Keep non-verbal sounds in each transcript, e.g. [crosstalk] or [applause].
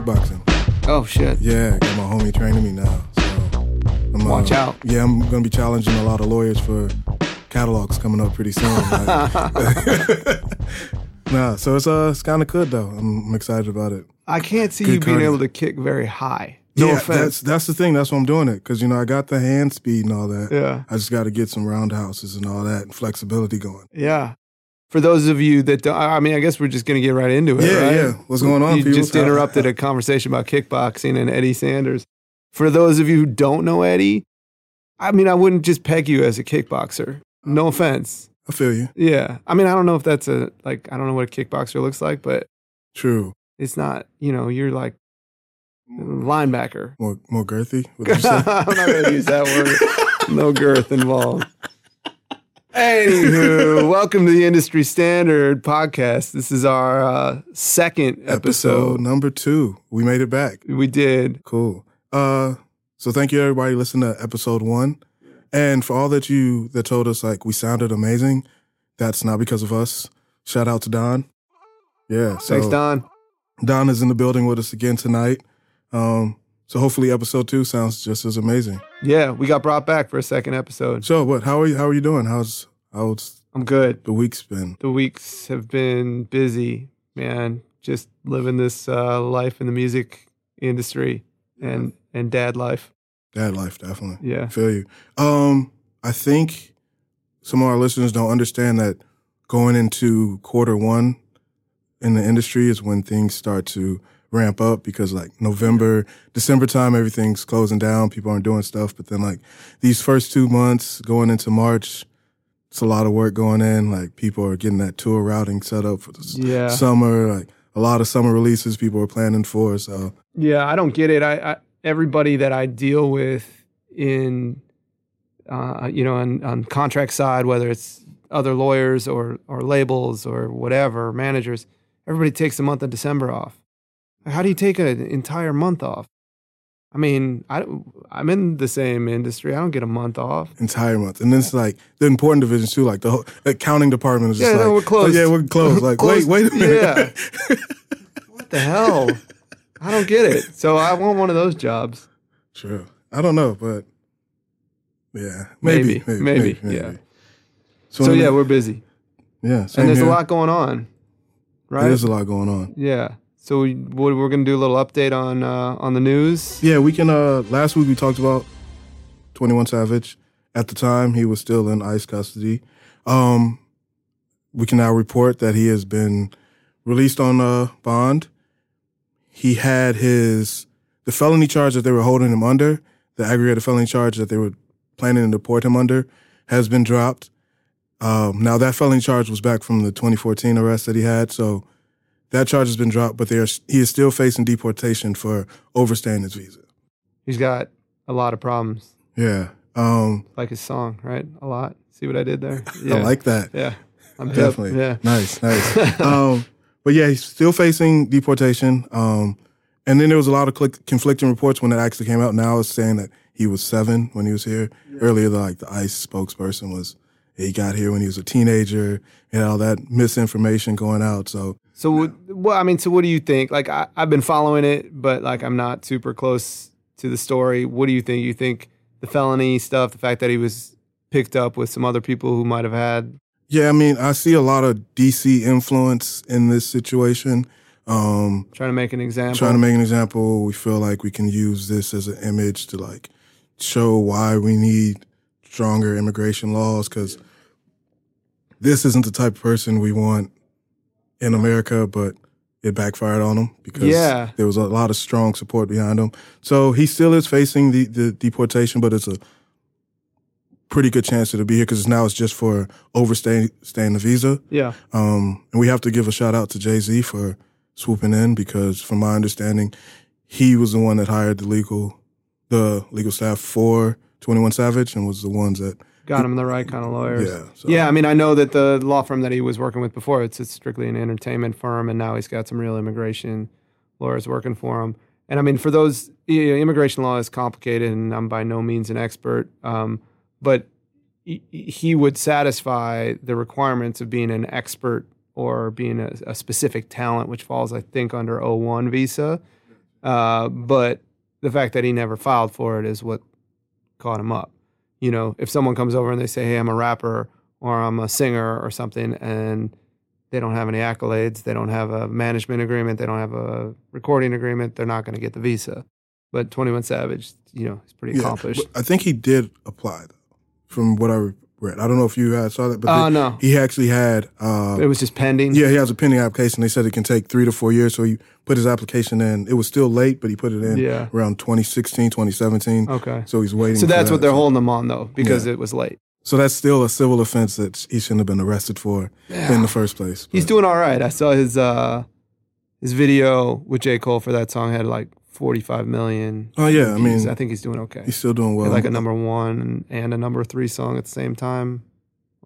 kickboxing. Oh shit. Yeah, got my homie training me now. So I'm, Watch uh, out. Yeah, I'm gonna be challenging a lot of lawyers for catalogs coming up pretty soon. [laughs] like- [laughs] nah, so it's uh it's kind of good though. I'm, I'm excited about it. I can't see Good you being cardio. able to kick very high. No yeah, offense. that's that's the thing. That's why I'm doing it because you know I got the hand speed and all that. Yeah. I just got to get some roundhouses and all that and flexibility going. Yeah. For those of you that don't, I mean, I guess we're just going to get right into it. Yeah, right? yeah. What's going on, You people? just interrupted a conversation about kickboxing and Eddie Sanders. For those of you who don't know Eddie, I mean, I wouldn't just peg you as a kickboxer. No uh, offense. I feel you. Yeah. I mean, I don't know if that's a, like, I don't know what a kickboxer looks like, but True. it's not, you know, you're like linebacker. More more girthy. What did you [laughs] I'm not going to use that word. No girth involved. Anywho, [laughs] [laughs] welcome to the Industry Standard podcast. This is our uh, second Episode episode. number two. We made it back. We did. Cool. Uh, so thank you everybody listening to episode one, and for all that you that told us like we sounded amazing. That's not because of us. Shout out to Don. Yeah. So Thanks, Don. Don is in the building with us again tonight. Um, so hopefully episode two sounds just as amazing. Yeah, we got brought back for a second episode. So what? How are you? How are you doing? How's how's I'm good. the week's been? The weeks have been busy, man. Just living this uh, life in the music industry and and dad life. Dad life, definitely. Yeah. Feel you. Um, I think some of our listeners don't understand that going into quarter one in the industry is when things start to ramp up because like November, December time, everything's closing down. People aren't doing stuff. But then like these first two months going into March, it's a lot of work going in. Like people are getting that tour routing set up for the Yeah. summer. Like a lot of summer releases people are planning for. So Yeah, I don't get it. I, I everybody that I deal with in uh, you know on, on contract side, whether it's other lawyers or or labels or whatever managers, everybody takes the month of December off. How do you take an entire month off? I mean, I I'm in the same industry. I don't get a month off. entire month. And then it's like the important divisions too, like the whole accounting department is just Yeah, like, no, we're closed. "Oh, yeah, we're closed. Like, Closed. wait, wait a minute. Yeah. [laughs] What the hell? I don't get it. So I want one of those jobs. True. I don't know, but yeah, maybe, Maybe, maybe, maybe, yeah. So, So yeah, we're busy, yeah, and there's here. a lot going on, right? There's a lot going on. Yeah. So we, we're going to do a little update on uh, on the news. Yeah, we can. uh Last week we talked about Twenty One Savage. At the time, he was still in ICE custody. Um, we can now report that he has been released on uh, bond. He had his the felony charge that they were holding him under, the aggravated felony charge that they were planning to deport him under, has been dropped. Um, now that felony charge was back from the 2014 arrest that he had, so that charge has been dropped. But they are, he is still facing deportation for overstaying his visa. He's got a lot of problems, Yeah. Um, like his song, right? A lot. See what I did there? [laughs] I like that. Yeah. I'm hip. Definitely. Yeah. Nice, nice. [laughs] um, but yeah, he's still facing deportation. Um, and then there was a lot of click, conflicting reports when it actually came out. Now it's saying that he was seven when he was here. Earlier, the, like the ICE spokesperson was he got here when he was a teenager and all that misinformation going out. So So, what, well, I mean, so what do you think? Like, I, I've been following it, but like, I'm not super close to the story. What do you think? You think the felony stuff, the fact that he was picked up with some other people who might have had, yeah, I mean, I see a lot of DC influence in this situation. Um, trying to make an example? trying to make an example. We feel like we can use this as an image to like show why we need stronger immigration laws because this isn't the type of person we want in America, but it backfired on him because Yeah. there was a lot of strong support behind him. So he still is facing the, the deportation, but it's a pretty good chance to be here because now it's just for overstaying staying the visa. yeah. Um, and we have to give a shout out to Jay Z for swooping in because, from my understanding, he was the one that hired the legal, the legal staff for Twenty One Savage, and was the ones that, Got him the right kind of lawyers. yeah, so, Yeah, I mean, I know that the law firm that he was working with before, it's, it's strictly an entertainment firm, and now he's got some real immigration lawyers working for him. And I mean, for those, you know, immigration law is complicated, and I'm by no means an expert, um, but he, he would satisfy the requirements of being an expert or being a, a specific talent, which falls, I think, under O1 visa. Uh, but the fact that he never filed for it is what caught him up. You know, if someone comes over and they say, "Hey, I'm a rapper," or "I'm a singer," or something, and they don't have any accolades, they don't have a management agreement, they don't have a recording agreement, they're not going to get the visa. But Twenty One Savage, you know, is pretty accomplished. but I think he did apply, though, from what I read. I don't know if you uh, saw that, but Oh they- no, he actually had. Uh, it was just pending. yeah, he has a pending application. They said it can take three to four years. So he put his application in. It was still late, but he put it in Yeah. around 2016, 2017. Okay. So he's waiting. So that's that. what they're holding him on though, because Yeah. it was late. So that's still a civil offense that he shouldn't have been arrested for in the first place. He's doing all right. I saw his uh his video with J. Cole for that song had like 45 million. Oh yeah, I mean, I think he's doing okay. he's still doing well. Like a number one and a number three song at the same time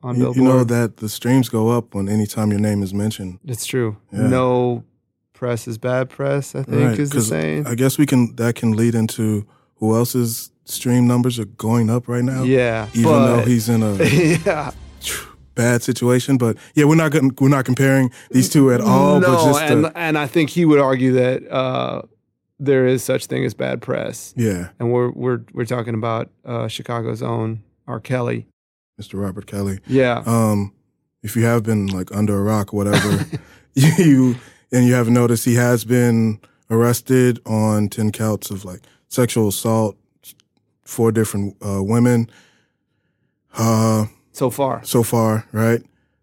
on You, Billboard. you know that the streams go up when any time your name is mentioned. it's true. Yeah. No press is bad press. I think is the saying. I guess we can. That can lead into who else's stream numbers are going up right now. yeah, Even but, though he's in a [laughs] yeah, [sniffs] bad situation, but yeah, we're not we're not comparing these two at all. no, but just and the, and I think he would argue that uh, there is such thing as bad press, yeah, and we're we're we're talking about uh, Chicago's own R. Kelly. Mr. Robert Kelly. Yeah, Um, if you have been like under a rock, whatever, [laughs] [laughs] you and you haven't noticed, he has been arrested on ten counts of like sexual assault, four different uh, women. Uh, so far. so far, right?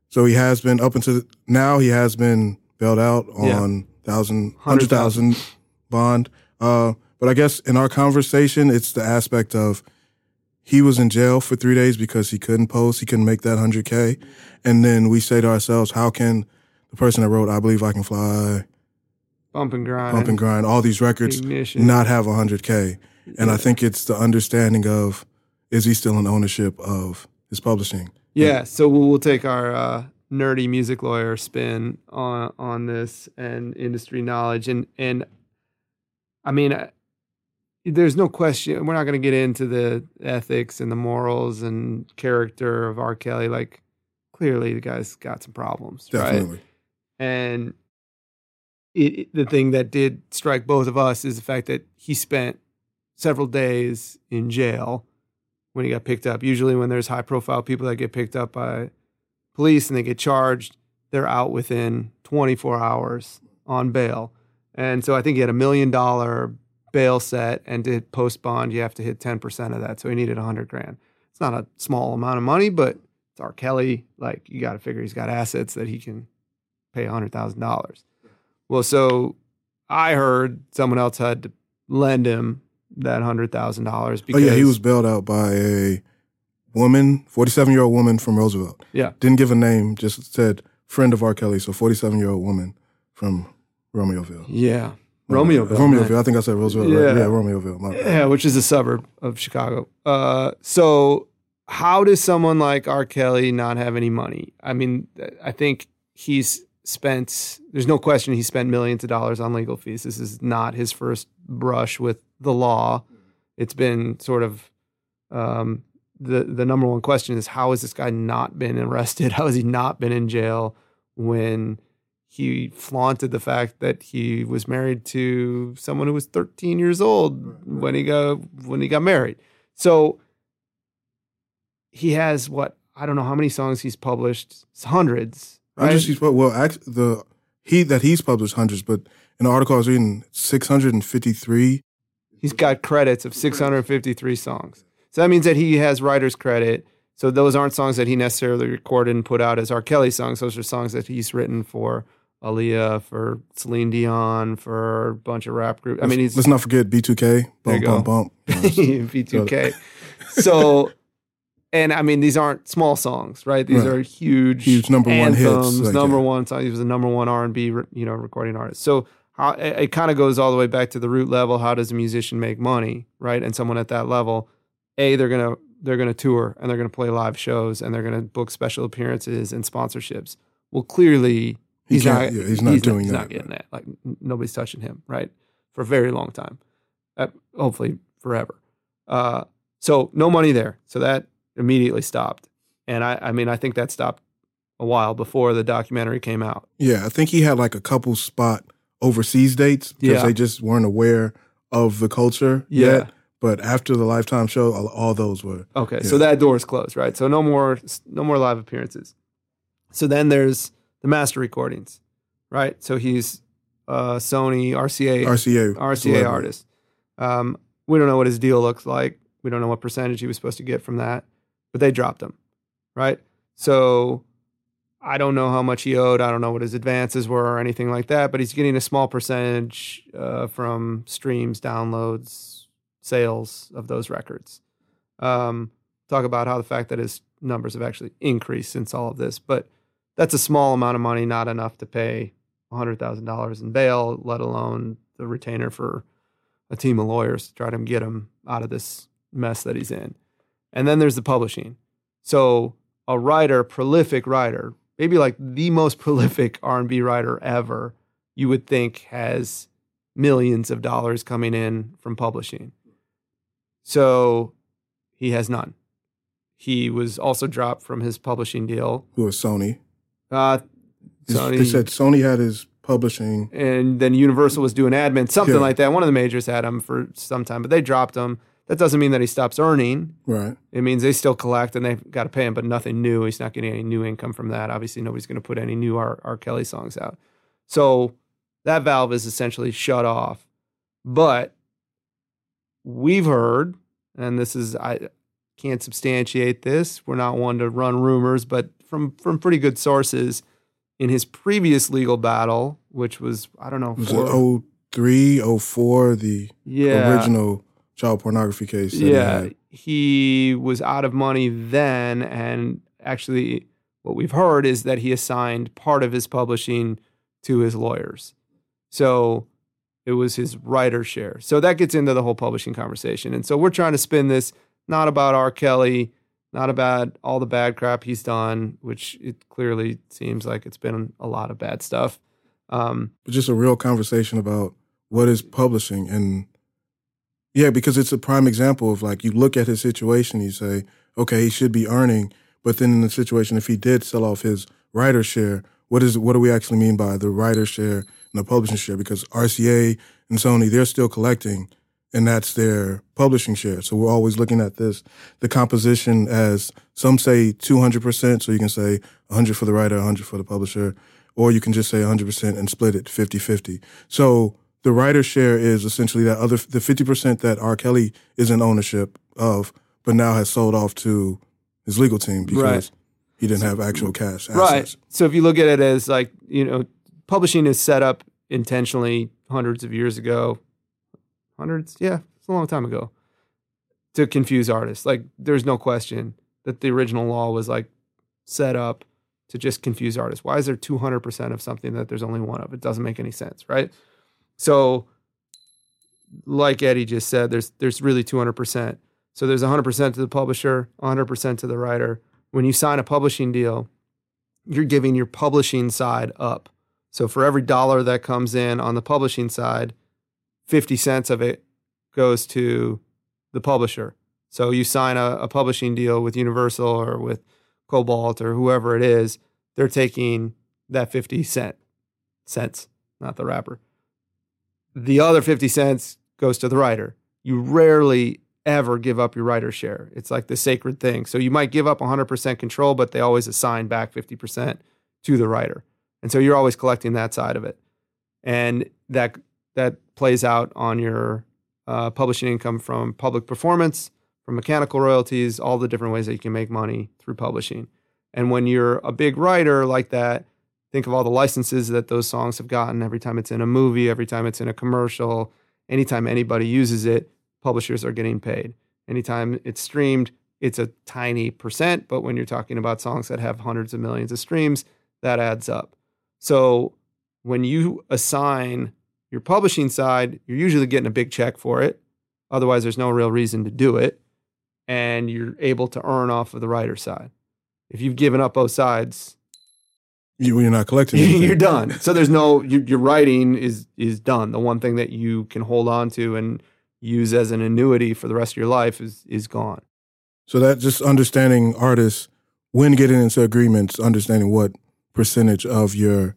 So he has been up until now. He has been bailed out Yeah. on thousand hundred thousand bond. Uh, but I guess in our conversation, it's the aspect of he was in jail for three days because he couldn't post, he couldn't make that hundred k, and then we say to ourselves, how can the person that wrote "I Believe I Can Fly," Bump and grind. "Bump and Grind," all these records Ignition. not have hundred k? And I think it's the understanding of is he still in ownership of his publishing? Yeah, so we'll, we'll take our uh, nerdy music lawyer spin on on this and industry knowledge, and and I mean, uh, there's no question. We're not going to get into the ethics and the morals and character of R. Kelly. Like, clearly, the guy's got some problems, right? Definitely. And it, it- the thing that did strike both of us is the fact that he spent several days in jail when he got picked up. Usually, when there's high profile people that get picked up by police and they get charged, they're out within 24 hours on bail. And so I think he had a million dollar bail set, and to post bond, you have to hit 10% of that. So he needed 100 grand. It's not a small amount of money, but it's R. Kelly. Like, you got to figure he's got assets that he can pay $100,000. Well, so I heard someone else had to lend him that $100,000 Oh because yeah, he was bailed out by a woman, forty-seven year old woman from Roosevelt. Yeah. didn't give a name, just said friend of R. Kelly. So forty-seven year old woman from Romeoville. Yeah. Uh, Romeoville. Romeoville. I think I said Roosevelt. Yeah. Right? Yeah, Romeoville. Yeah, which is a suburb of Chicago. Uh, so how does someone like R. Kelly not have any money? I mean, I think he's spent. There's no question he spent millions of dollars on legal fees. This is not his first brush with the law. It's been sort of um, the the number one question is how has this guy not been arrested? [laughs] How has he not been in jail when he flaunted the fact that he was married to someone who was 13 years old when he got when he got married. So he has what I don't know how many songs he's published, it's hundreds. Right? just well, act, the he that he's published hundreds, but in the article I was reading, six hundred and fifty-three. He's got credits of 653 songs. So that means that he has writer's credit. So those aren't songs that he necessarily recorded and put out as R. Kelly songs. Those are songs that he's written for Aaliyah, for Celine Dion, for a bunch of rap groups. I mean, he's let's not forget B2K. There Bump, you bump, bump. V2K. [laughs] So, and I mean, these aren't small songs, right? These Right. are huge, Huge number one hits, like, number yeah. one song. He was a number one R and B, you know, recording artist. So how, it, it kind of goes all the way back to the root level. How does a musician make money, right? And someone at that level, a they're gonna they're gonna tour and they're gonna play live shows and they're gonna book special appearances and sponsorships. Well, clearly he's can't- yeah, he's not doing he's that. He's not getting that. Like nobody's touching him, right? For a very long time, uh, hopefully forever. Uh, so no money there. So that immediately stopped. And I, I mean, I think that stopped a while before the documentary came out. Yeah, I think he had like a couple spot overseas dates because Yeah. they just weren't aware of the culture Yeah. yet. But after the Lifetime show, all, all those were Okay, Yeah. so that door is closed, right? So no more no more live appearances. So then there's the master recordings, right? So he's uh, Sony RCA RCA RCA artist. Um, we don't know what his deal looks like. We don't know what percentage he was supposed to get from that, but they dropped him, right? So I don't know how much he owed. I don't know what his advances were or anything like that, but he's getting a small percentage uh, from streams, downloads, sales of those records. Um, talk about how the fact that his numbers have actually increased since all of this, but that's a small amount of money, not enough to pay $100,000 in bail, let alone the retainer for a team of lawyers to try to get him out of this mess that he's in. And then there's the publishing. So a writer, prolific writer, maybe like the most [laughs] prolific R&B writer ever, you would think has millions of dollars coming in from publishing. So he has none. He was also dropped from his publishing deal. who was Sony. Uh, Sony They said Sony had his publishing. and then Universal was doing admin, something Yeah. like that. One of the majors had him for some time, but they dropped him. That doesn't mean that he stops earning. Right. It means they still collect and they've got to pay him, but nothing new. He's not getting any new income from that. Obviously, nobody's going to put any new R. R. Kelly songs out. So that valve is essentially shut off. But we've heard, and this is I can't substantiate this. We're not one to run rumors, but from from pretty good sources, in his previous legal battle, which was I don't know, Was four- it 03, 04, the yeah, original child pornography case? Yeah, he was out of money then, and actually, what we've heard is that he assigned part of his publishing to his lawyers. So it was his writer share. So that gets into the whole publishing conversation. And so we're trying to spin this not about R. Kelly, not about all the bad crap he's done, which it clearly seems like it's been a lot of bad stuff. Um, just a real conversation about what is publishing and yeah because it's a prime example of like you look at his situation you say okay he should be earning but then in the situation if he did sell off his writer share what is what do we actually mean by the writer share and the publishing share because RCA and Sony they're still collecting and that's their publishing share so we're always looking at this the composition as some say 200% so you can say 100 for the writer 100 for the publisher or you can just say 100% and split it 50-50. So the writer share is essentially that other the 50% that R. Kelly is in ownership of, but now has sold off to his legal team because Right. he didn't have actual cash assets. Right. So if you look at it as like, you know, publishing is set up intentionally hundreds of years ago. Hundreds? Yeah, it's a long time ago. To confuse artists. Like there's no question that the original law was like set up to just confuse artists. Why is there 200% of something that there's only one of? It doesn't make any sense, right? So like Eddie just said, there's there's really 200%. So there's 100% to the publisher, 100% to the writer. When you sign a publishing deal, you're giving your publishing side up. So for every dollar that comes in on the publishing side, 50 cents of it goes to the publisher. So you sign a, a publishing deal with Universal or with Kobalt or whoever it is, they're taking that 50 cent cents, not the rapper. The other 50 cents goes to the writer. You rarely ever give up your writer share. It's like the sacred thing. So you might give up 100% control, but they always assign back 50% to the writer. And so you're always collecting that side of it. And that that plays out on your uh, publishing income from public performance, from mechanical royalties, all the different ways that you can make money through publishing. And when you're a big writer like that, think of all the licenses that those songs have gotten every time it's in a movie, every time it's in a commercial, anytime anybody uses it, publishers are getting paid. Anytime it's streamed, it's a tiny percent, but when you're talking about songs that have hundreds of millions of streams, that adds up. So when you assign your publishing side, you're usually getting a big check for it. Otherwise, there's no real reason to do it. And you're able to earn off of the writer side. If you've given up both sides, You, you're not collecting. [laughs] you're done. So there's no your, your writing is is done. The one thing that you can hold on to and use as an annuity for the rest of your life is is gone. So that just understanding artists when getting into agreements, understanding what percentage of your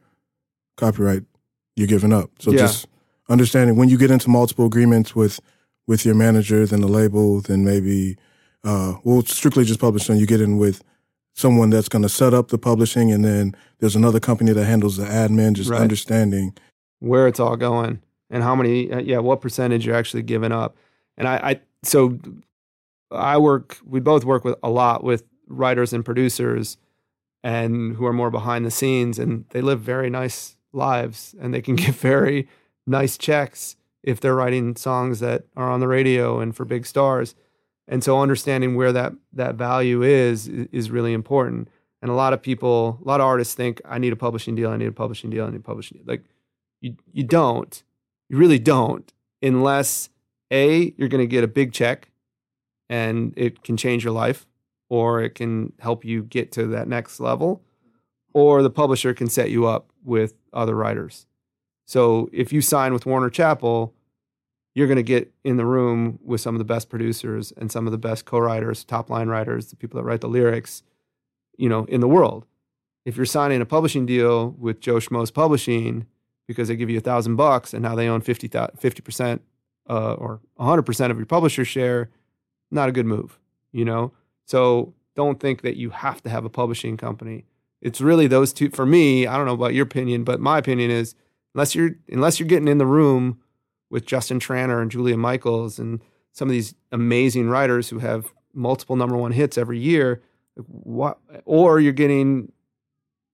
copyright you're giving up. So Yeah. just understanding when you get into multiple agreements with with your manager, then the label, then maybe uh, well, strictly just publishing. You get in with someone that's going to set up the publishing, and then there's another company that handles the admin. Just Right. understanding. where it's all going and how many uh, yeah what percentage you're actually giving up and i, I so i work we both work with a lot with writers and producers and who are more behind the scenes and they live very nice lives and they can [laughs] get very nice checks if they're writing songs that are on the radio and for big stars. And so understanding where that that value is is really important. And a lot of people a lot of artists think i need a publishing deal i need a publishing deal i need a publishing deal. Like you you don't. You really don't unless a you're going to get a big check and it can change your life or it can help you get to that next level or the publisher can set you up with other writers so if you sign with warner chappell you're going to get in the room with some of the best producers and some of the best co-writers top line writers the people that write the lyrics you know in the world if you're signing a publishing deal with joe schmo's publishing because they give you a thousand bucks and now they own 50 percent uh, or hundred percent of your publisher share. Not a good move, you know. So don't think that you have to have a publishing company. It's really those two. For me, I don't know about your opinion, but my opinion is unless you're unless you're getting in the room with Justin Tranter and Julia Michaels and some of these amazing writers who have multiple number one hits every year, what, or you're getting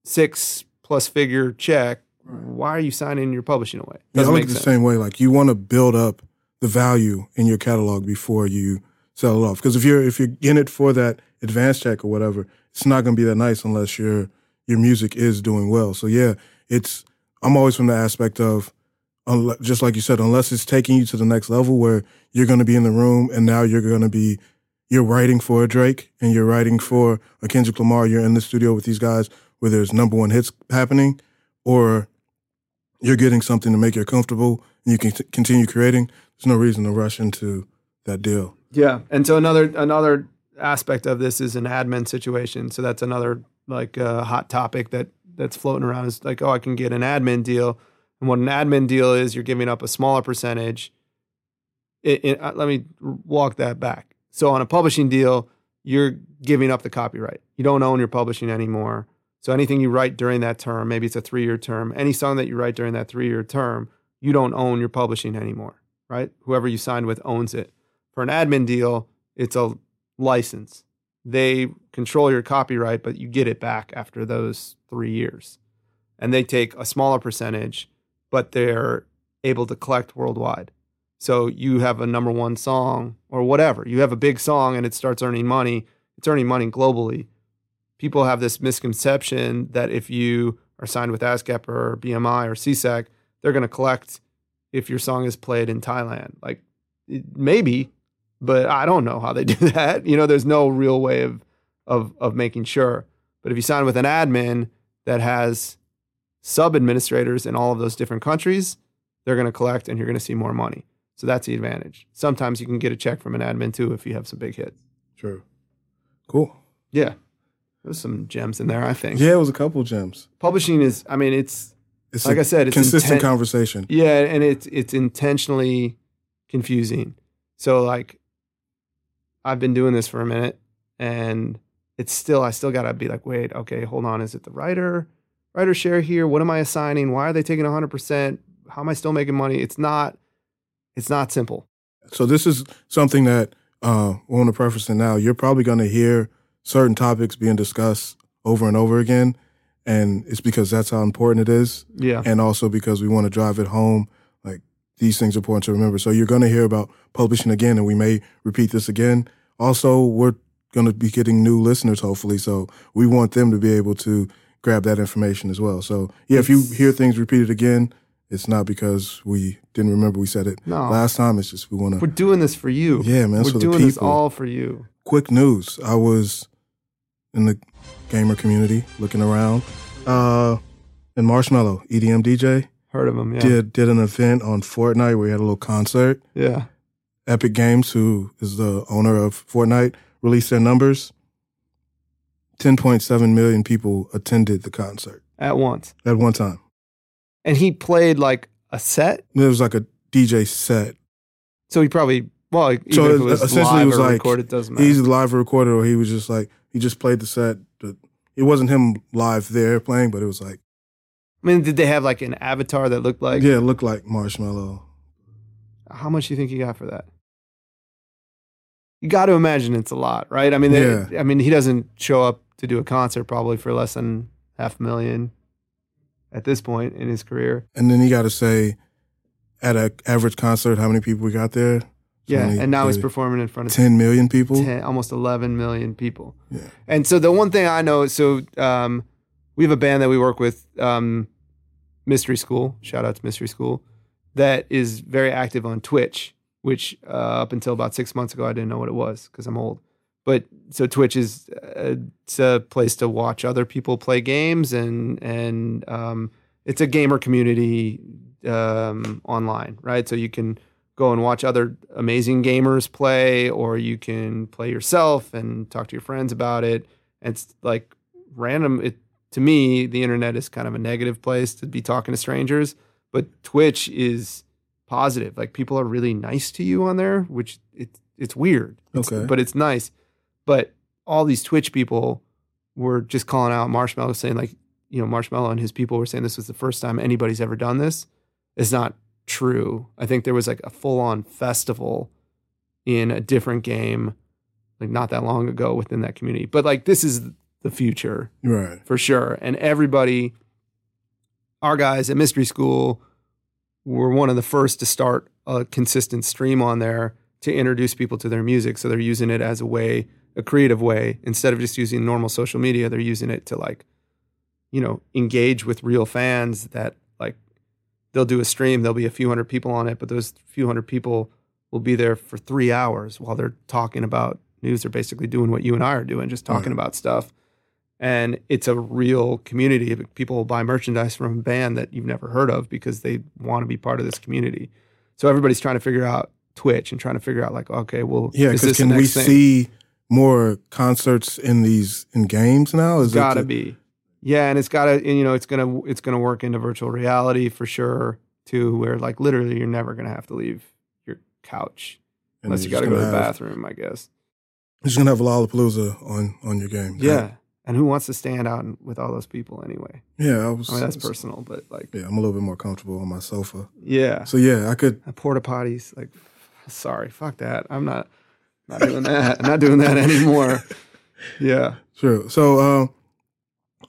six plus figure check why are you signing your publishing away? Yeah, I Doesn't look the sense. same way. Like you want to build up the value in your catalog before you sell it off. Because if you're if you're in it for that advance check or whatever, it's not going to be that nice unless your your music is doing well. So yeah, it's I'm always from the aspect of just like you said, unless it's taking you to the next level where you're going to be in the room and now you're going to be you're writing for a Drake and you're writing for a Kendrick Lamar. You're in the studio with these guys where there's number one hits happening, or you're getting something to make you comfortable and you can t- continue creating. There's no reason to rush into that deal. Yeah, and so another another aspect of this is an admin situation. So that's another like uh, hot topic that that's floating around is like, oh, I can get an admin deal, and what an admin deal is, you're giving up a smaller percentage. It, it, uh, let me walk that back. So on a publishing deal, you're giving up the copyright. You don't own your publishing anymore. So anything you write during that term, maybe it's a three year term, any song that you write during that three year term, you don't own your publishing anymore, right? Whoever you signed with owns it. For an admin deal, it's a license. They control your copyright, but you get it back after those three years. And they take a smaller percentage, but they're able to collect worldwide. So you have a number one song or whatever. You have a big song and it starts earning money. It's earning money globally. People have this misconception that if you are signed with ASCAP or BMI or SESAC, they're going to collect if your song is played in Thailand. Like maybe, but I don't know how they [laughs] do that. You know, there's no real way of of of making sure. But if you sign with an admin that has sub administrators in all of those different countries, they're going to collect and you're going to see more money. So that's the advantage. Sometimes you can get a check from an admin too if you have some big hits. True. Cool. Yeah. There's some gems in there, I think. Yeah, it was a couple gems. Publishing is I mean it's It's Like I said, it's consistent intent- conversation. Yeah, and it's it's intentionally confusing. So like I've been doing this for a minute and it's still I still gotta be like, wait, okay, hold on. Is it the writer? Writer share here? What am I assigning? Why are they taking hundred percent? How am I still making money? It's not it's not simple. So this is something that uh, I want to preface it now. You're probably going to hear certain topics being discussed over and over again, and it's because that's how important it is, Yeah. and also because we want to drive it home. Like these things are important to remember. So you're going to hear about publishing again, and we may repeat this again. Also, we're going to be getting new listeners, hopefully. So we want them to be able to grab that information as well. So yeah, if you hear things repeated again, it's not because we didn't remember we said it No. last time. It's just we want to We're doing this for you. yeah, man. We're doing this all for you. Quick news. I was in the gamer community looking around. Uh, and Marshmello, EDM DJ, Heard of him? yeah. did did an event on Fortnite where he had a little concert. Yeah. Epic Games, who is the owner of Fortnite, released their numbers. 10.7 million people attended the concert At once. at one time. And he played like a set. It was like a DJ set. So he probably well, So it was essentially, live it was or like recorded, doesn't matter. He's live recorded, or he was just like he just played the set. But it wasn't him live there playing, but it was like I mean, did they have like an avatar that looked like? yeah, it looked like Marshmello. How much do you think you got for that? You got to imagine it's a lot, right? I mean, they- Yeah. I mean, he doesn't show up to do a concert probably for less than half a million at this point in his career. And then you got to say, at an average concert, how many people we got there? Yeah, 20, and now he's performing in front of 10 million people. 10, almost 11 million people. Yeah. And so the one thing I know, so um, we have a band that we work with, um, Mystery School. Shout out to Mystery School, that is very active on Twitch. Which uh, up until about six months ago, I didn't know what it was because I'm old. But so Twitch is uh, it's a place to watch other people play games, and and um, it's a gamer community um, online, right? So you can go and watch other amazing gamers play, or you can play yourself and talk to your friends about it. And it's like random. It to me, the internet is kind of a negative place to be talking to strangers, but Twitch is positive. Like people are really nice to you on there, which it's it's weird. It's- Okay. but it's nice. But all these Twitch people were just calling out Marshmello, saying like, you know, Marshmello and his people were saying this was the first time anybody's ever done this. It's not true. I think there was like a full on festival in a different game, like not that long ago within that community. But like this is the future Right. for sure. And everybody, our guys at Mystery School were one of the first to start a consistent stream on there to introduce people to their music. So they're using it as a way, a creative way, instead of just using normal social media, they're using it to like, you know, engage with real fans that like they'll do a stream, there'll be a few hundred people on it, but those few hundred people will be there for three hours while they're talking about news. They're basically doing what you and I are doing, just talking Right. about stuff and it's a real community. People buy merchandise from a band that you've never heard of because they want to be part of this community. So everybody's trying to figure out Twitch and trying to figure out like, okay, well, Yeah, is because can we thing? see more concerts in these in games now? Is it Gotta the- be, yeah, and it's gotta, and, you know, it's gonna, it's gonna work into virtual reality for sure too, where like literally you're never gonna have to leave your couch unless you gotta go to the have- bathroom, I guess. You're just gonna have Lollapalooza on on your game. Yeah, and who wants to stand out with all those people anyway? yeah. I was. I mean, that's personal, but like, Yeah, I'm a little bit more comfortable on my sofa. yeah. So yeah, I could. Porta potties. Like, sorry, fuck that. I'm not not doing that. I'm not doing that anymore. [laughs] Yeah. Sure. So uh,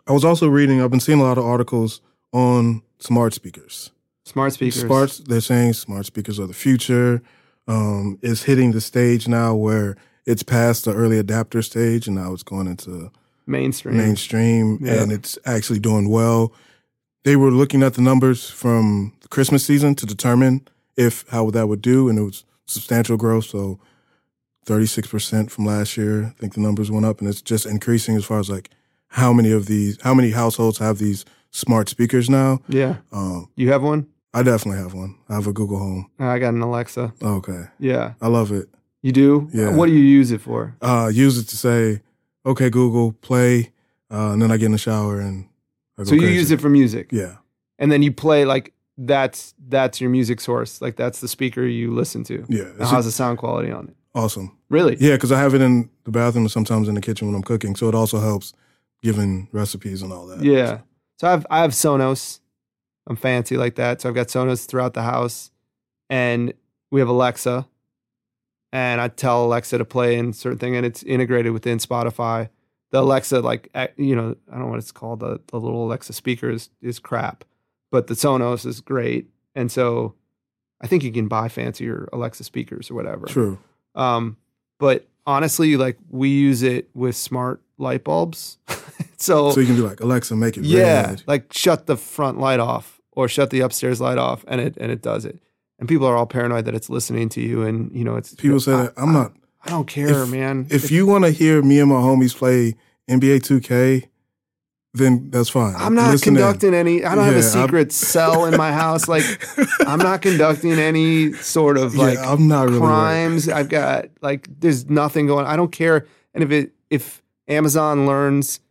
I was also reading. I've been seeing a lot of articles on smart speakers. Smart speakers. Smart. They're saying smart speakers are the future. Um, it's hitting the stage now where it's past the early adapter stage, and now it's going into mainstream. mainstream, Yeah. and it's actually doing well. They were looking at the numbers from the Christmas season to determine if how that would do, and it was substantial growth. So, thirty six percent from last year. I think the numbers went up, and it's just increasing as far as like how many of these, how many households have these smart speakers now. Yeah. Um, You have one? I definitely have one. I have a Google Home. I got an Alexa. Okay, Yeah. I love it. You do? Yeah. What do you use it for? Uh, use it to say, "Okay, Google, play," uh, and then I get in the shower and. I go So you crazy. use it for music. Yeah. And then you play like that's that's your music source. Like that's the speaker you listen to. Yeah. Now, It's how's the sound quality on it? awesome. Really? Yeah, because I have it in the bathroom and sometimes in the kitchen when I'm cooking. So it also helps giving recipes and all that. Yeah. So I've I have Sonos. I'm fancy like that. So I've got Sonos throughout the house, and we have Alexa. And I tell Alexa to play in certain thing, and it's integrated within Spotify. The Alexa, like you know, I don't know what it's called. The the little Alexa speaker is, is crap, but the Sonos is great. And so, I think you can buy fancier Alexa speakers or whatever. True. Um, but honestly, like we use it with smart light bulbs. [laughs] so, So you can be like, Alexa, make it yeah, red. like shut the front light off or shut the upstairs light off, and it and it does it. And people are all paranoid that it's listening to you, and you know it's People say I, that. I'm not. I don't care, If- man. If you want to hear me and my homies play NBA 2K, then that's fine. I'm not Listen in. conducting any. I don't have a Yeah, I'm- secret [laughs] cell in my house. Like I'm not conducting any sort of Yeah, like I'm not really. crimes. I've got like there's nothing going. I don't care. And if it if Amazon learns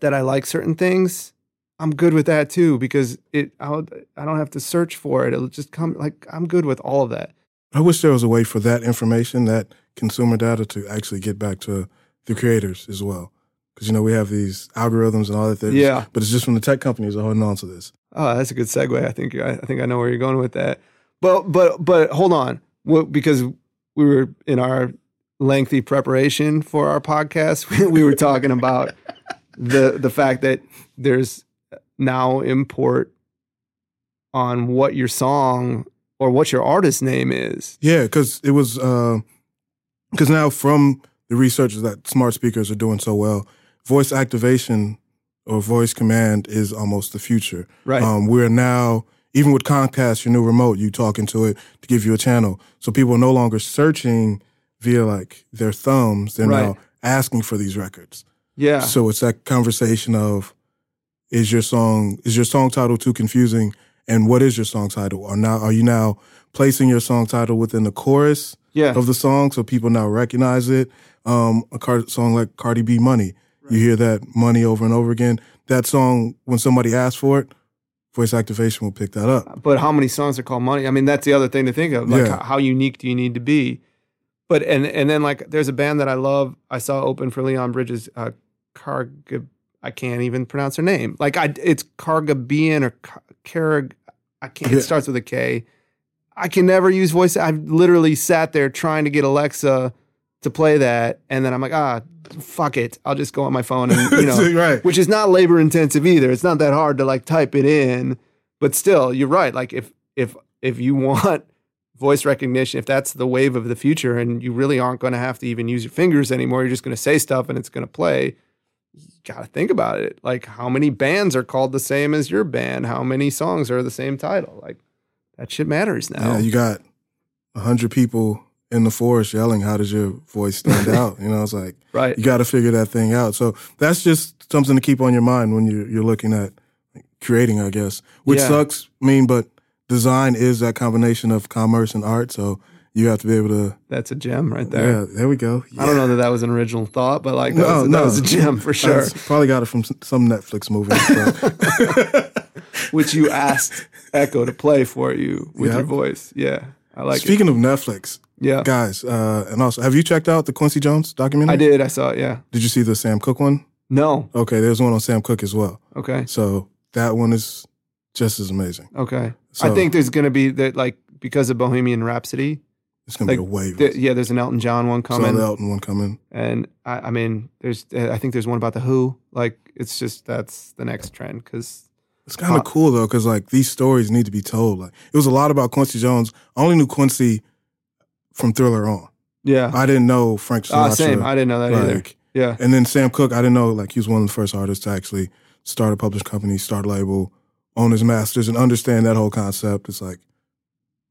that I like certain things, I'm good with that too because it I'll, I don't have to search for it. It'll just come. Like I'm good with all of that. I wish there was a way for that information, that consumer data, to actually get back to the creators as well. Because you know we have these algorithms and all that things. Yeah. But it's just from the tech companies are holding on to this. Oh, that's a good segue. I think I, I think I know where you're going with that. But but but hold on, what, because we were in our lengthy preparation for our podcast, [laughs] we were talking about the the fact that there's now import on what your song or what your artist name is. Yeah, because it was because now from the research that smart speakers are doing so well, voice activation or voice command is almost the future. Right. Um, we're now even with Comcast, your new remote, you talk into it to give you a channel. So people are no longer searching via like their thumbs; they're Right. now asking for these records. Yeah. So it's that conversation of is your song is your song title too confusing and what is your song title? Or now are you now placing your song title within the chorus yeah. of the song so people now recognize it? Um, a car- song like Cardi B Money. You hear that money over and over again. That song, when somebody asks for it, voice activation will pick that up. but how many songs are called money? I mean, that's the other thing to think of. Like, Yeah. how, how unique do you need to be? But and and then like, there's a band that I love. I saw open for Leon Bridges. Uh, Carga. I can't even pronounce her name. Like, I it's Cargabian or Carag. I can't. It starts with a K. I can never use voice. I've literally sat there trying to get Alexa to play that, and then I'm like, ah, fuck it. I'll just go on my phone and you [laughs] know right. which is not labor intensive either. It's not that hard to like type it in, but still, you're right. Like if if if you [laughs] want voice recognition, if that's the wave of the future, and you really aren't going to have to even use your fingers anymore, you're just going to say stuff and it's going to play. You got to think about it. Like how many bands are called the same as your band? How many songs are the same title? Like that shit matters now. Yeah, you got a hundred people in the forest yelling, "How does your voice stand [laughs] out?" You know, it's like right. you got to figure that thing out. So that's just something to keep on your mind when you're you're looking at creating, I guess. Which Yeah. sucks. I mean, but design is that combination of commerce and art. So you have to be able to. That's a gem right there. Yeah, there we go. I don't know that that was an original thought, but like that, No, was, that was a gem for sure. Probably got it from some Netflix movie. [laughs] which you asked Echo to play for you with Yeah. your voice. Yeah, I like it. Speaking of Netflix, Yeah, guys, uh, and also, have you checked out the Quincy Jones documentary? I did. I saw it. Yeah. Did you see the Sam Cooke one? No. Okay, there's one on Sam Cooke as well. Okay. So that one is just as amazing. Okay. So I think there's going to be that like because of Bohemian Rhapsody. It's gonna like, be a wave. th- yeah, there's an Elton John one coming, the Elton one coming. and I, I mean, there's I think there's one about the Who. Like it's just that's the next trend because It's kind of Uh, cool though, because like these stories need to be told. Like it was a lot about Quincy Jones. I only knew Quincy from Thriller on. yeah. I didn't know Frank Sinatra. Ah, same. I didn't know that either. Yeah. and then Sam Cooke, I didn't know like he was one of the first artists to actually start a publishing company, start a label, own his masters, and understand that whole concept. It's like,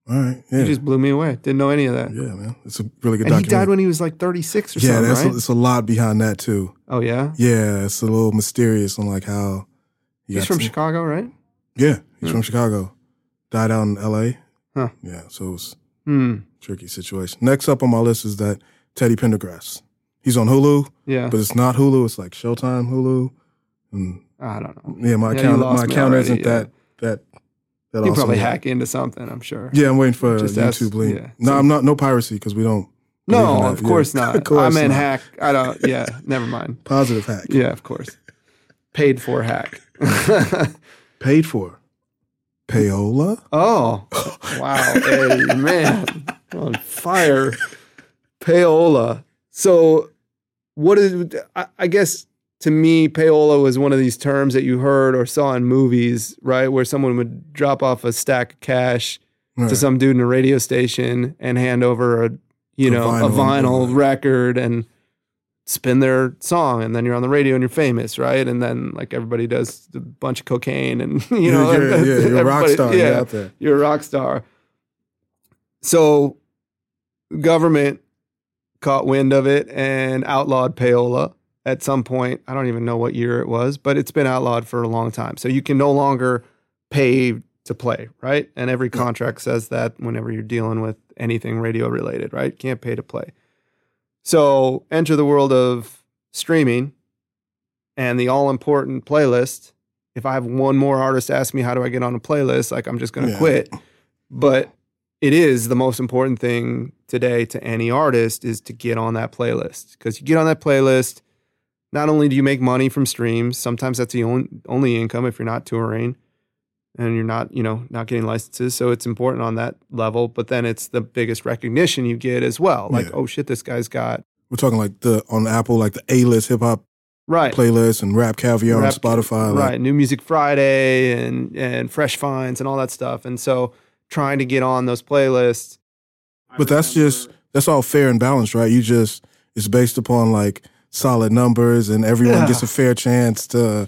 all right, yeah, He just blew me away. Didn't know any of that. yeah, man, it's a really good and he died when he was like 36 or yeah, something, that's right? a, it's a lot behind that too. oh yeah. Yeah, it's a little mysterious on like how he He's from to- Chicago, right? Yeah, he's Hmm. from Chicago. Died out in L.A. Huh. Yeah, so it was Hmm. tricky situation. Next up on my list is that Teddy Pendergrass. He's on Hulu, Yeah. but it's not Hulu. It's like Showtime Hulu. And I don't know. yeah, my Yeah, account my account already, isn't yeah. that that that You probably hack into something, I'm sure. Yeah, I'm waiting for Just ask- YouTube link. yeah. No, I'm not. No piracy because we don't. No, of Yeah. course [laughs] not. Of course I meant not. hack. I don't. Yeah, never mind. [laughs] Positive hack. Yeah, of course. Paid for hack. [laughs] Paid for. Payola. oh, wow. Hey, man, on fire. Payola. So, what is? I, I guess to me, payola was one of these terms that you heard or saw in movies, right? Where someone would drop off a stack of cash Right. to some dude in a radio station and hand over a you A know a vinyl, vinyl record and spin their song and then you're on the radio and you're famous right and then like everybody does a bunch of cocaine and [laughs] you know yeah, yeah, [laughs] yeah, you're a rock star. yeah You're out there. you're a rock star so government caught wind of it and outlawed payola at some point. I don't even know what year it was but it's been outlawed for a long time. So you can no longer pay to play right? And every contract says that whenever you're dealing with anything radio related right? Can't pay to play. So enter the world of streaming and the all important playlist. If I have one more artist ask me how do I get on a playlist, like I'm just going to Yeah. quit. But it is the most important thing today to any artist is to get on that playlist. Because you get on that playlist. Not only do you make money from streams, sometimes that's the only, only income if you're not touring and you're not, you know, not getting licenses. So it's important on that level. But then it's the biggest recognition you get as well. Like, Yeah. oh shit, this guy's got We're talking like the on Apple, like the A list hip hop right. playlist and RapCaviar Rap- on Spotify. Like, right? New Music Friday and and Fresh Finds and all that stuff. And so trying to get on those playlists. But that's just that's all fair and balanced, right? You just it's based upon like solid numbers and everyone Yeah. gets a fair chance to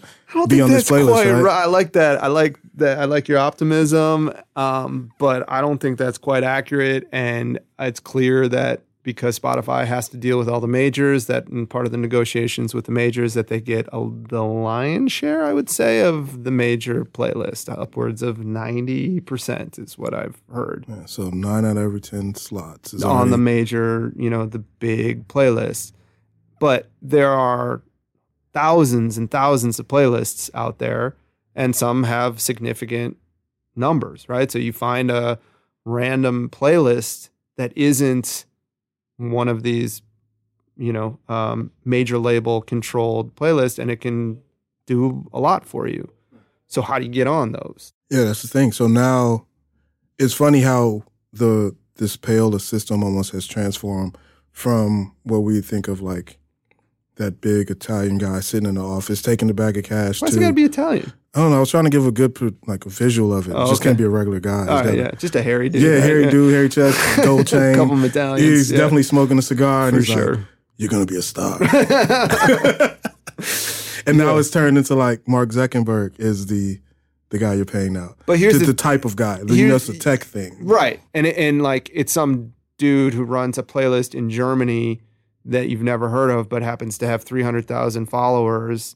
be on this playlist, quite right? right. I like that. I like that. I like your optimism, um, but I don't think that's quite accurate. And it's clear that because Spotify has to deal with all the majors, that in part of the negotiations with the majors, that they get a, the lion's share, I would say, of the major playlist. Upwards of ninety percent is what I've heard. Yeah, so nine out of every ten slots is on the major, you know, the big playlists. But there are thousands and thousands of playlists out there, and some have significant numbers, right? So you find a random playlist that isn't one of these, you know, um, major label controlled playlists, and it can do a lot for you. So how do you get on those? Yeah, that's the thing. So now it's funny how the this payola system almost has transformed from what we think of like that big Italian guy sitting in the office taking the bag of cash Why's to it got to be Italian? I don't know. I was trying to give a good like a visual of it. Oh, It just okay. can't be a regular guy. All right, yeah, just a hairy dude. yeah, right? hairy dude, hairy chest, [laughs] gold chain. couple medallions. He's yeah, definitely smoking a cigar, and for he's sure. like, "You're gonna be a star." [laughs] and now Yeah. it's turned into like Mark Zuckerberg is the the guy you're paying now. But here's the, the- the type of guy. You know, it's a tech thing. right, and and like it's some dude who runs a playlist in Germany that you've never heard of, but happens to have three hundred thousand followers,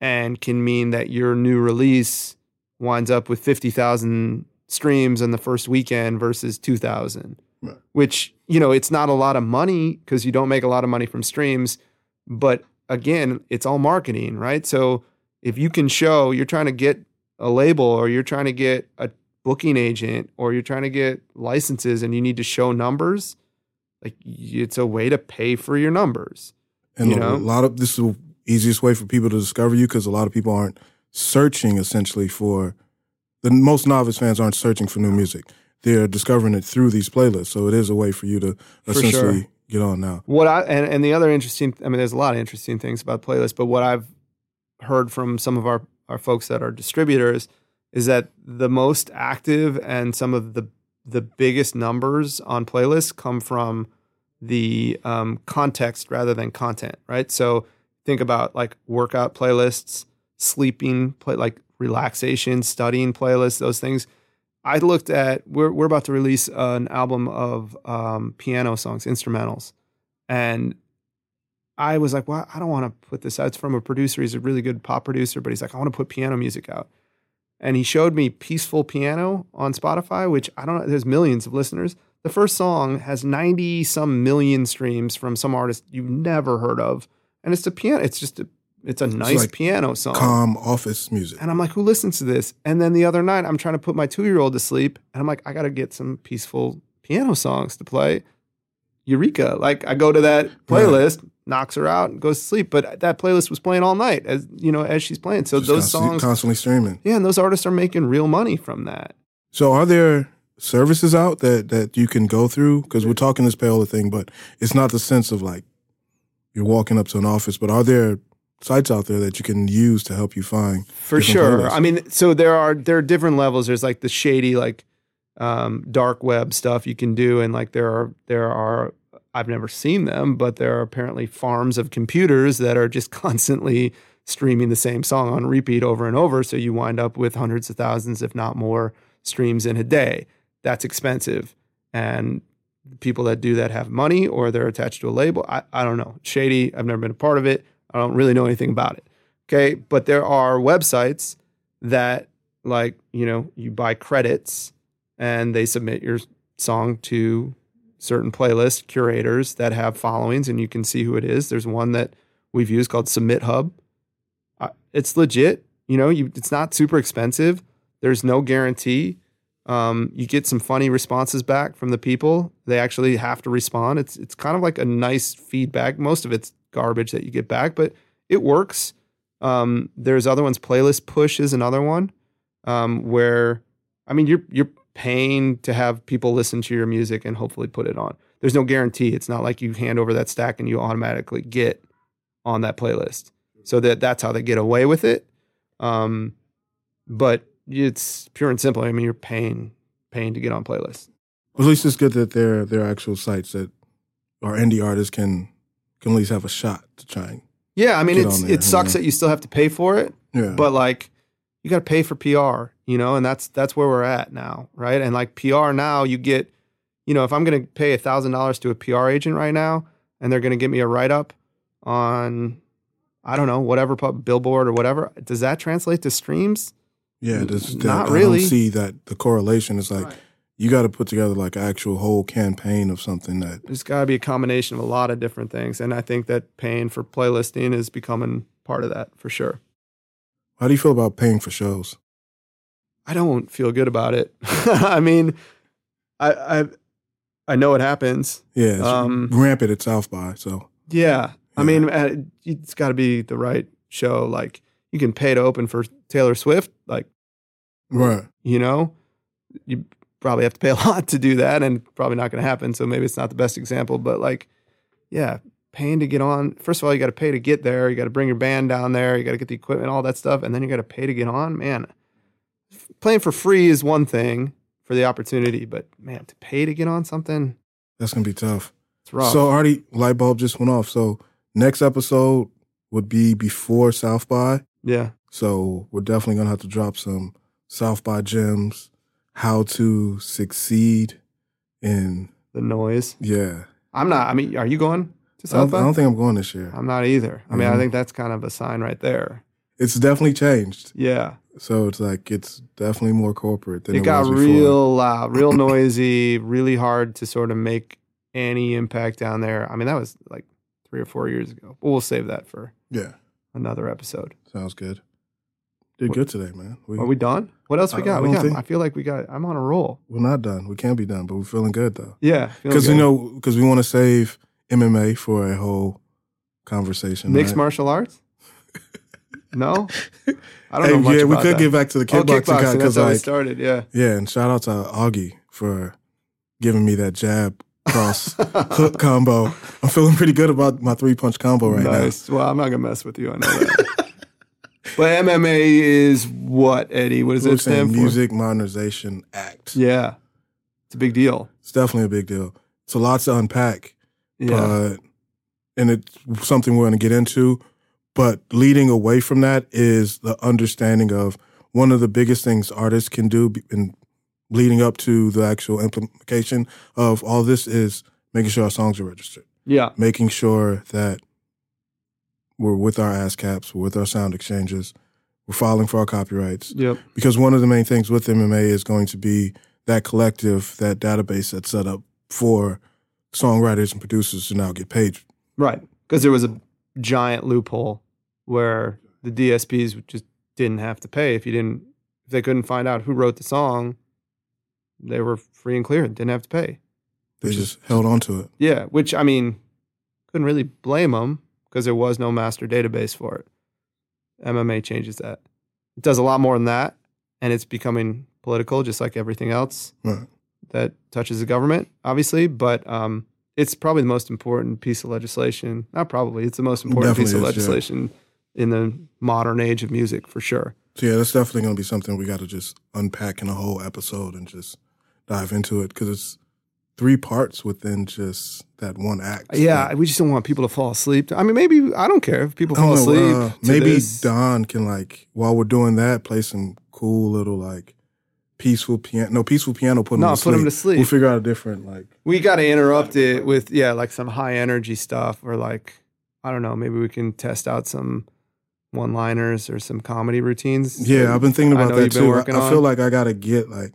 and can mean that your new release winds up with fifty thousand streams in the first weekend versus two thousand. Right. Which you know, it's not a lot of money because you don't make a lot of money from streams, but again, it's all marketing, right? So if you can show you're trying to get a label or you're trying to get a booking agent or you're trying to get licenses and you need to show numbers, like it's a way to pay for your numbers. And You a lot of this is the easiest way for people to discover you because a lot of people aren't searching essentially for the most novice fans aren't searching for new music. They're discovering it through these playlists. So it is a way for you to For essentially sure. get on now. What I and, and the other interesting, I mean, there's a lot of interesting things about playlists, but what I've heard from some of our our folks that are distributors is that the most active and some of the the biggest numbers on playlists come from the um, context rather than content, right? So think about like workout playlists, sleeping play like relaxation, studying playlists, those things. I looked at we're we're about to release an album of um, piano songs, instrumentals, and I was like, well, I don't want to put this out. It's from a producer. He's a really good pop producer, but he's like, I want to put piano music out. And he showed me Peaceful Piano on Spotify, which I don't know, there's millions of listeners. The first song has 90 some million streams from some artist you've never heard of. And it's a piano, it's just a it's a nice like piano song. Calm office music. And I'm like, who listens to this? And then the other night, I'm trying to put my two year old to sleep. And I'm like, I got to get some peaceful piano songs to play. Eureka. Like, I go to that playlist, knocks her out, and goes to sleep. But that playlist was playing all night as, you know, as she's playing. So Just those constantly, songs, constantly streaming. yeah, and those artists are making real money from that. So are there services out that that you can go through? Because we're talking this payola thing, but it's not the sense of like you're walking up to an office. But are there sites out there that you can use to help you find? For sure. playlists? I mean, so there are there are different levels. There's like the shady, like um, dark web stuff you can do, and like there are there are I've never seen them, but there are apparently farms of computers that are just [laughs] constantly streaming the same song on repeat over and over. So you wind up with hundreds of thousands, if not more, streams in a day. That's expensive, and people that do that have money or they're attached to a label. I, I don't know. Shady. I've never been a part of it. I don't really know anything about it. Okay. But there are websites that, like, you know, you buy credits and they submit your song to certain playlist curators that have followings and you can see who it is. There's one that we've used called SubmitHub. It's legit. You know, you it's not super expensive. There's no guarantee. Um, you get some funny responses back from the people. They actually have to respond. It's it's kind of like a nice feedback. Most of it's garbage that you get back, but it works. Um, there's other ones. Playlist push is another one um, where I mean you're you're paying to have people listen to your music and hopefully put it on. There's no guarantee. It's not like you hand over that stack and you automatically get on that playlist. So that that's how they get away with it. Um, but it's pure and simple. I mean, you're paying paying to get on playlists. At least it's good that there there are actual sites that our indie artists can can at least have a shot to try and Yeah, I mean, it's there, it sucks yeah. that you still have to pay for it, yeah. but like you got to pay for PR, you know, and that's that's where we're at now, right? And like PR now, you get, you know, if I'm going to pay a thousand dollars to a PR agent right now, and they're going to give me a write up on, I don't know, whatever pub, billboard or whatever, does that translate to streams? yeah, this, that, not I really. don't see that the correlation is like you got to put together like actual whole campaign of something that it's got to be a combination of a lot of different things, and I think that paying for playlisting is becoming part of that for sure. How do you feel about paying for shows? I don't feel good about it. [laughs] I mean, I I I know it happens. Yeah, it's Um, rampant at South by. So Yeah, I mean, uh, it's got to be the right show. Like you can pay to open for Taylor Swift. Like right, you know, you probably have to pay a [laughs] lot to do that, and probably not going to happen. So maybe it's not the best example, but like, yeah, paying to get on. First of all, you got to pay to get there. You got to bring your band down there. You got to get the equipment, all that stuff, and then you got to pay to get on. Man, playing for free is one thing for the opportunity, but man, to pay to get on something, that's gonna be tough. it's rough. So already light bulb just went off. So next episode would be before South by. yeah, So we're definitely gonna have to drop some South by gems, how to succeed in the noise. yeah. I'm not. I mean, are you going to I South don't, I don't think I'm going this year. I'm not either. I mean, I Mhm. think that's kind of a sign right there. It's definitely changed. Yeah. So it's like it's definitely more corporate than it it, got real loud, [clears throat] real noisy, really hard to sort of make any impact down there. I mean, that was like three or four years ago. But we'll save that for Yeah, another episode. sounds good. Did What- good today, man. We, Are we done? What else we got? I we got. think- I feel like we got. I'm on a roll. we're not done. We can't be done, but we're feeling good though. Yeah, Because you know, because we want to save MMA for a whole conversation. mixed right? martial arts. No, I don't Hey, know much yeah, we could that. get back to the oh, kickboxing guy kickboxing. Because like started. Yeah. yeah, and shout out to Augie for giving me that jab cross hook [laughs] combo. I'm feeling pretty good about my three punch combo right nice. Well, I'm not gonna mess with you. I know that. [laughs] but MMA is what Eddie? What does now. it stand for? Music Modernization Act. Yeah, it's a big deal. It's definitely a big deal. It's a lot to unpack. Yeah, but and it's something we're going to get into. But leading away from that is the understanding of one of the biggest things artists can do in leading up to the actual implementation of all this is making sure our songs are registered, yeah, making sure that we're with our ASCAPs, we're with our sound exchanges, we're filing for our copyrights. yep, Because one of the main things with MMA is going to be that collective, that database that's set up for songwriters and producers to now get paid right. Because there was a giant loophole where the DSPs just didn't have to pay if you didn't if they couldn't find out who wrote the song. They were free and clear; and didn't have to pay. They just held on to it. Yeah, which I mean, couldn't really blame them because there was no master database for it. MMA changes that. It does a lot more than that, and it's becoming political, just like everything else Right. that touches the government, obviously. But um, it's probably the most important piece of legislation. Not probably, it's the most important piece of Definitely is, yeah. In the modern age of music, for sure. So yeah, that's definitely going to be something we got to just unpack in a whole episode and just dive into it because it's three parts within just that one act. Yeah, we just don't want people to fall asleep. I mean, maybe I don't care if people fall know. asleep. uh, maybe this. Don can like while we're doing that, play some cool little like peaceful piano. No, peaceful piano. Put him No, to put sleep. him to sleep. We'll figure out a different like. We got to interrupt it with yeah, like some high energy stuff, or like I don't know, maybe we can test out some one liners or some comedy routines. Yeah, I've been thinking about that too. I, I feel like I got to get like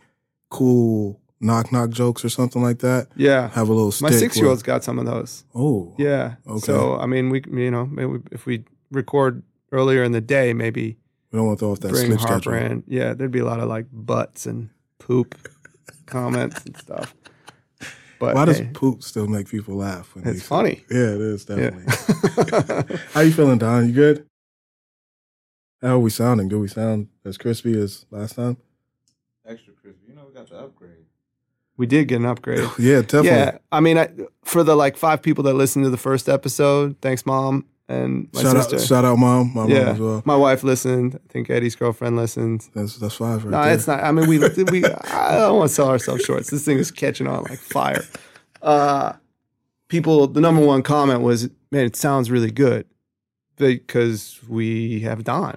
cool knock knock jokes or something like that. Yeah, Have a little stick. my six year old's got some of those. Oh, Yeah. Okay. So I mean, we you know maybe if we record earlier in the day, maybe We don't want to throw off that bring slip schedule. heartburn. Yeah, there'd be a lot of like butts and poop [laughs] comments and stuff. But Why does hey, poop still make people laugh? When it's funny. Yeah, it is Yeah. definitely. [laughs] How you feeling, Don? You good? How are we sounding? Do we sound as crispy as last time? Extra crispy. You know, we got the upgrade. we did get an upgrade. [laughs] Yeah, definitely. Yeah, I mean, I, for the like five people that listened to the first episode, thanks, mom, and my shout sister. out, shout out, mom, my yeah, mom as well. my wife listened. I think Eddie's girlfriend listened. That's that's five right No, there. it's not. I mean, we we. I don't want to sell ourselves short. This thing is catching on like fire. Uh, people, the number one comment was, "Man, it sounds really good," because we have Don,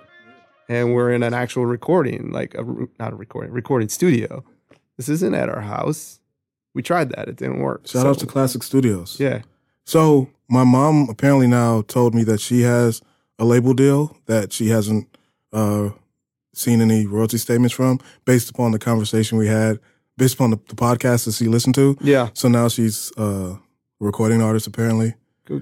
and we're in an actual recording, like a not a recording, recording studio. This isn't at our house. We tried that; it didn't work. Shout So, out to Classic Studios. yeah. So my mom apparently now told me that she has a label deal that she hasn't uh, seen any royalty statements from, based upon the conversation we had, based upon the, the podcast that she listened to. Yeah. So now she's uh, a recording artist apparently.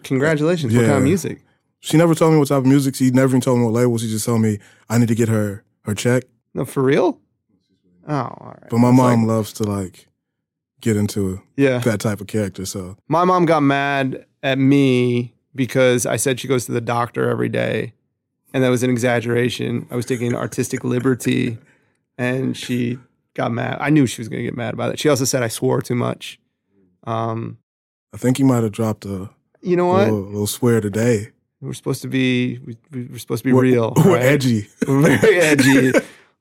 Congratulations. What kind of music? She never told me what type of music. She never even told me what label. She just told me I need to get her her check. No, for real? Oh, all right. But my mom like, loves to like get into yeah. that type of character. So My mom got mad at me because I said she goes to the doctor every day. And that was an exaggeration. I was taking artistic liberty and she got mad. I knew she was going to get mad about it. She also said I swore too much. Um, I think you might have dropped a you know what? little, little swear today. We're supposed to be we, we're supposed to be We're- real. We're right? edgy. [laughs] We're very edgy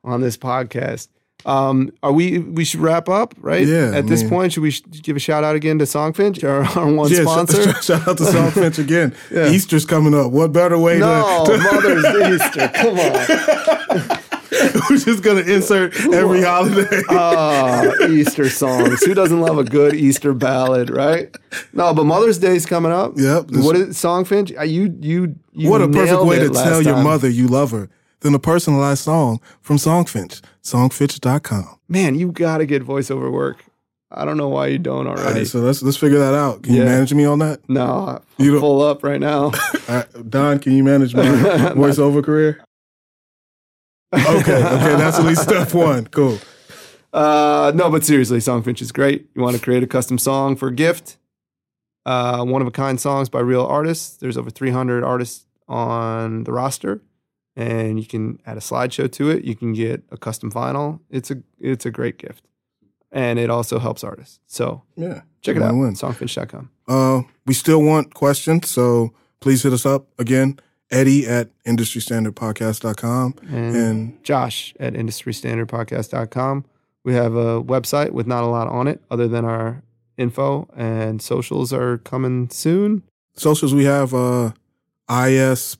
on this podcast. Um, are we? We should wrap up, right? Yeah, At this point, should we sh- give a shout out again to Songfinch, our, our one Yeah, sponsor? sh- [laughs] shout out to Songfinch again. [laughs] Yeah. Easter's coming up. What better way no, to, Mother's Easter. Come on. [laughs] We're just gonna insert every holiday. Ah, Easter songs. Who doesn't love a good Easter ballad, right? No, but Mother's Day's coming up. Yep, What is Songfinch? Uh, You you you. what a perfect way to tell your mother you love her than a personalized song from Songfinch. Songfinch.com. Man, you got to get voiceover work. I don't know why you don't already. right, so let's let's figure that out. Can you manage me on that? no, You don't- full up right now. [laughs] Right, Don, can you manage my [laughs] voiceover career? Okay, okay, that's at least step one. Cool. Uh, no, but seriously, Songfinch is great. You want to create a custom song for a gift? Uh, one of a kind songs by real artists. There's over 300 artists on the roster, and you can add a slideshow to it. You can get a custom vinyl. It's a it's a great gift, and it also helps artists. So Yeah. check it out. Songfinch.com. Uh, we still want questions, so please hit us up again. Eddie at industrystandardpodcast.com. And, And Josh at industrystandardpodcast.com. We have a website with not a lot on it other than our info, and socials are coming soon. socials, we have uh, IS,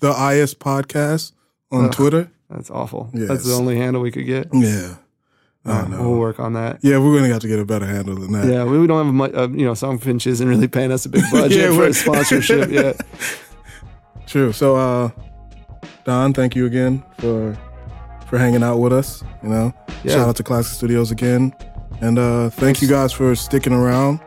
the IS podcast on Ugh. Twitter. That's awful. Yes. That's the only handle we could get. Yeah. I Uh, know. we'll work on that. Yeah, we're going to have to get a better handle than that. Yeah, we, we don't have much. Uh, you know, Songfinch isn't really paying us a big [laughs] budget Yeah, for a sponsorship [laughs] yet. True. So, uh, Don, thank you again for for hanging out with us. You know, Yeah. shout out to Classic Studios again, and uh, thank you guys for sticking around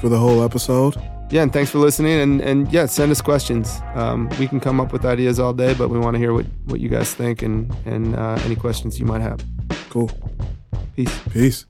for the whole episode. Yeah, and thanks for listening. And and yeah, send us questions. Um, we can come up with ideas all day, but we want to hear what what you guys think and and uh, any questions you might have. Cool. Peace. Peace.